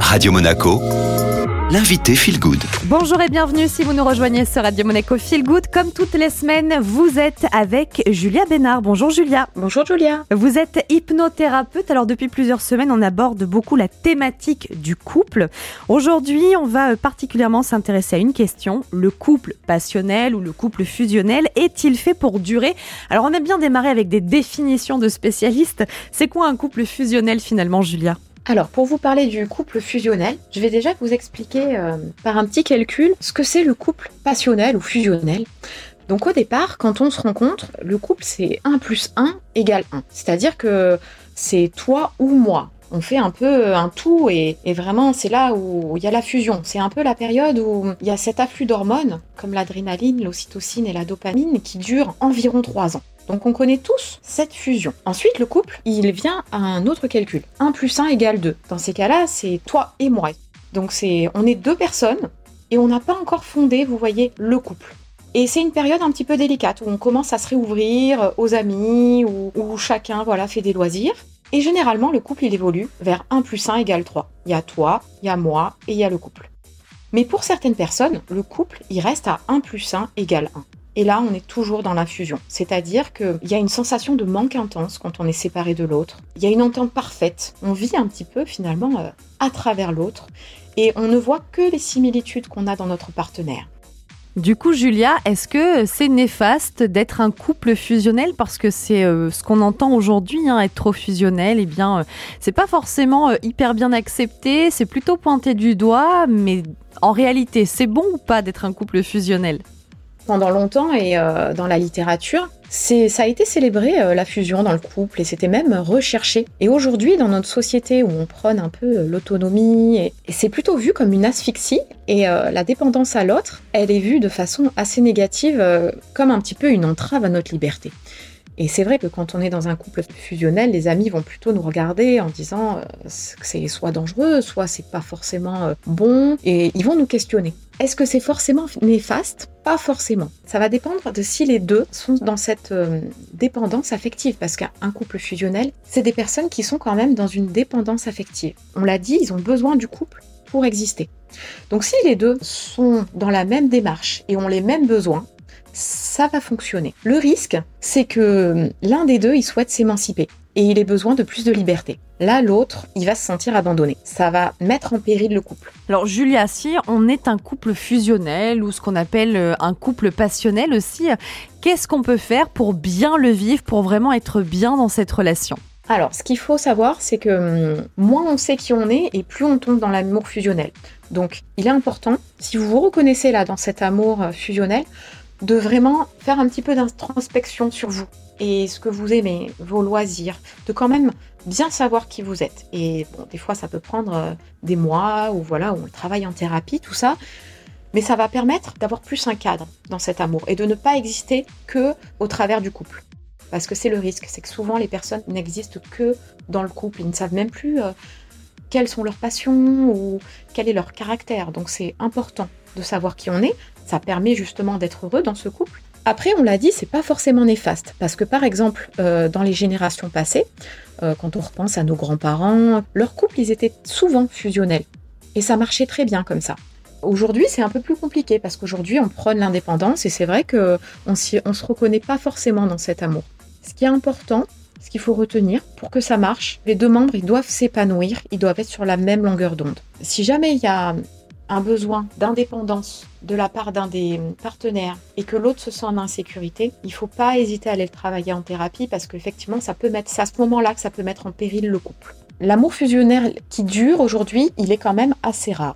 Radio Monaco, l'invité Feel Good. Bonjour et bienvenue si vous nous rejoignez sur Radio Monaco Feel Good. Comme toutes les semaines, vous êtes avec Julia Bénard. Bonjour Julia. Bonjour Julia. Vous êtes hypnothérapeute. Alors depuis plusieurs semaines, on aborde beaucoup la thématique du couple. Aujourd'hui, on va particulièrement s'intéresser à une question. Le couple passionnel ou le couple fusionnel est-il fait pour durer? Alors on aime bien démarrer avec des définitions de spécialistes. C'est quoi un couple fusionnel finalement Julia? Alors, pour vous parler du couple fusionnel, je vais déjà vous expliquer euh, par un petit calcul ce que c'est le couple passionnel ou fusionnel. Donc au départ, quand on se rencontre, le couple c'est 1 plus 1 égale 1. C'est-à-dire que c'est toi ou moi. On fait un peu un tout et, et vraiment c'est là où il y a la fusion. C'est un peu la période où il y a cet afflux d'hormones comme l'adrénaline, l'ocytocine et la dopamine qui dure environ 3 ans. Donc on connaît tous cette fusion. Ensuite, le couple, il vient à un autre calcul. 1 plus 1 égale 2. Dans ces cas-là, c'est toi et moi. Donc c'est, on est deux personnes et on n'a pas encore fondé, vous voyez, le couple. Et c'est une période un petit peu délicate où on commence à se réouvrir aux amis, où, où chacun voilà, fait des loisirs. Et généralement, le couple, il évolue vers 1 plus 1 égale 3. Il y a toi, il y a moi et il y a le couple. Mais pour certaines personnes, le couple, il reste à 1 plus 1 égale 1. Et là, on est toujours dans la fusion. C'est-à-dire qu'il y a une sensation de manque intense quand on est séparé de l'autre. Il y a une entente parfaite. On vit un petit peu finalement euh, à travers l'autre. Et on ne voit que les similitudes qu'on a dans notre partenaire. Du coup, Julia, est-ce que c'est néfaste d'être un couple fusionnel? Parce que c'est euh, ce qu'on entend aujourd'hui, hein, être trop fusionnel, eh bien, euh, c'est pas forcément euh, hyper bien accepté, c'est plutôt pointé du doigt, mais en réalité, c'est bon ou pas d'être un couple fusionnel? Pendant longtemps et euh, dans la littérature, ça a été célébré euh, la fusion dans le couple et c'était même recherché. Et aujourd'hui, dans notre société où on prône un peu euh, l'autonomie, et c'est plutôt vu comme une asphyxie et la dépendance à l'autre, elle est vue de façon assez négative comme un petit peu une entrave à notre liberté. Et c'est vrai que quand on est dans un couple fusionnel, les amis vont plutôt nous regarder en disant euh, que c'est soit dangereux, soit c'est pas forcément euh, bon, et ils vont nous questionner. Est-ce que c'est forcément néfaste? Pas forcément. Ça va dépendre de si les deux sont dans cette euh, dépendance affective, parce qu'un couple fusionnel, c'est des personnes qui sont quand même dans une dépendance affective. On l'a dit, ils ont besoin du couple pour exister. Donc si les deux sont dans la même démarche et ont les mêmes besoins, ça va fonctionner. Le risque, c'est que l'un des deux, il souhaite s'émanciper et il ait besoin de plus de liberté. Là, l'autre, il va se sentir abandonné. Ça va mettre en péril le couple. Alors, Julia, si on est un couple fusionnel ou ce qu'on appelle euh, un couple passionnel aussi, qu'est-ce qu'on peut faire pour bien le vivre, pour vraiment être bien dans cette relation? Alors, ce qu'il faut savoir, c'est que hum, moins on sait qui on est et plus on tombe dans l'amour fusionnel. Donc, il est important, si vous vous reconnaissez là dans cet amour euh, fusionnel, de vraiment faire un petit peu d'introspection sur vous et ce que vous aimez, vos loisirs, de quand même bien savoir qui vous êtes. Et bon, des fois, ça peut prendre euh, des mois ou voilà, on travaille en thérapie, tout ça. Mais ça va permettre d'avoir plus un cadre dans cet amour et de ne pas exister que au travers du couple. Parce que c'est le risque, c'est que souvent les personnes n'existent que dans le couple. Ils ne savent même plus euh, quelles sont leurs passions ou quel est leur caractère. Donc c'est important de savoir qui on est. Ça permet justement d'être heureux dans ce couple. Après, on l'a dit, c'est pas forcément néfaste parce que par exemple, euh, dans les générations passées, euh, quand on repense à nos grands-parents, leurs couples, ils étaient souvent fusionnels et ça marchait très bien comme ça. Aujourd'hui, c'est un peu plus compliqué parce qu'aujourd'hui, on prône l'indépendance et c'est vrai que on, on se reconnaît pas forcément dans cet amour. Ce qui est important, ce qu'il faut retenir pour que ça marche, les deux membres, ils doivent s'épanouir, ils doivent être sur la même longueur d'onde. Si jamais il y a un besoin d'indépendance de la part d'un des partenaires et que l'autre se sent en insécurité, il ne faut pas hésiter à aller le travailler en thérapie parce qu'effectivement, ça peut mettre, c'est à ce moment-là que ça peut mettre en péril le couple. L'amour fusionnaire qui dure aujourd'hui, il est quand même assez rare.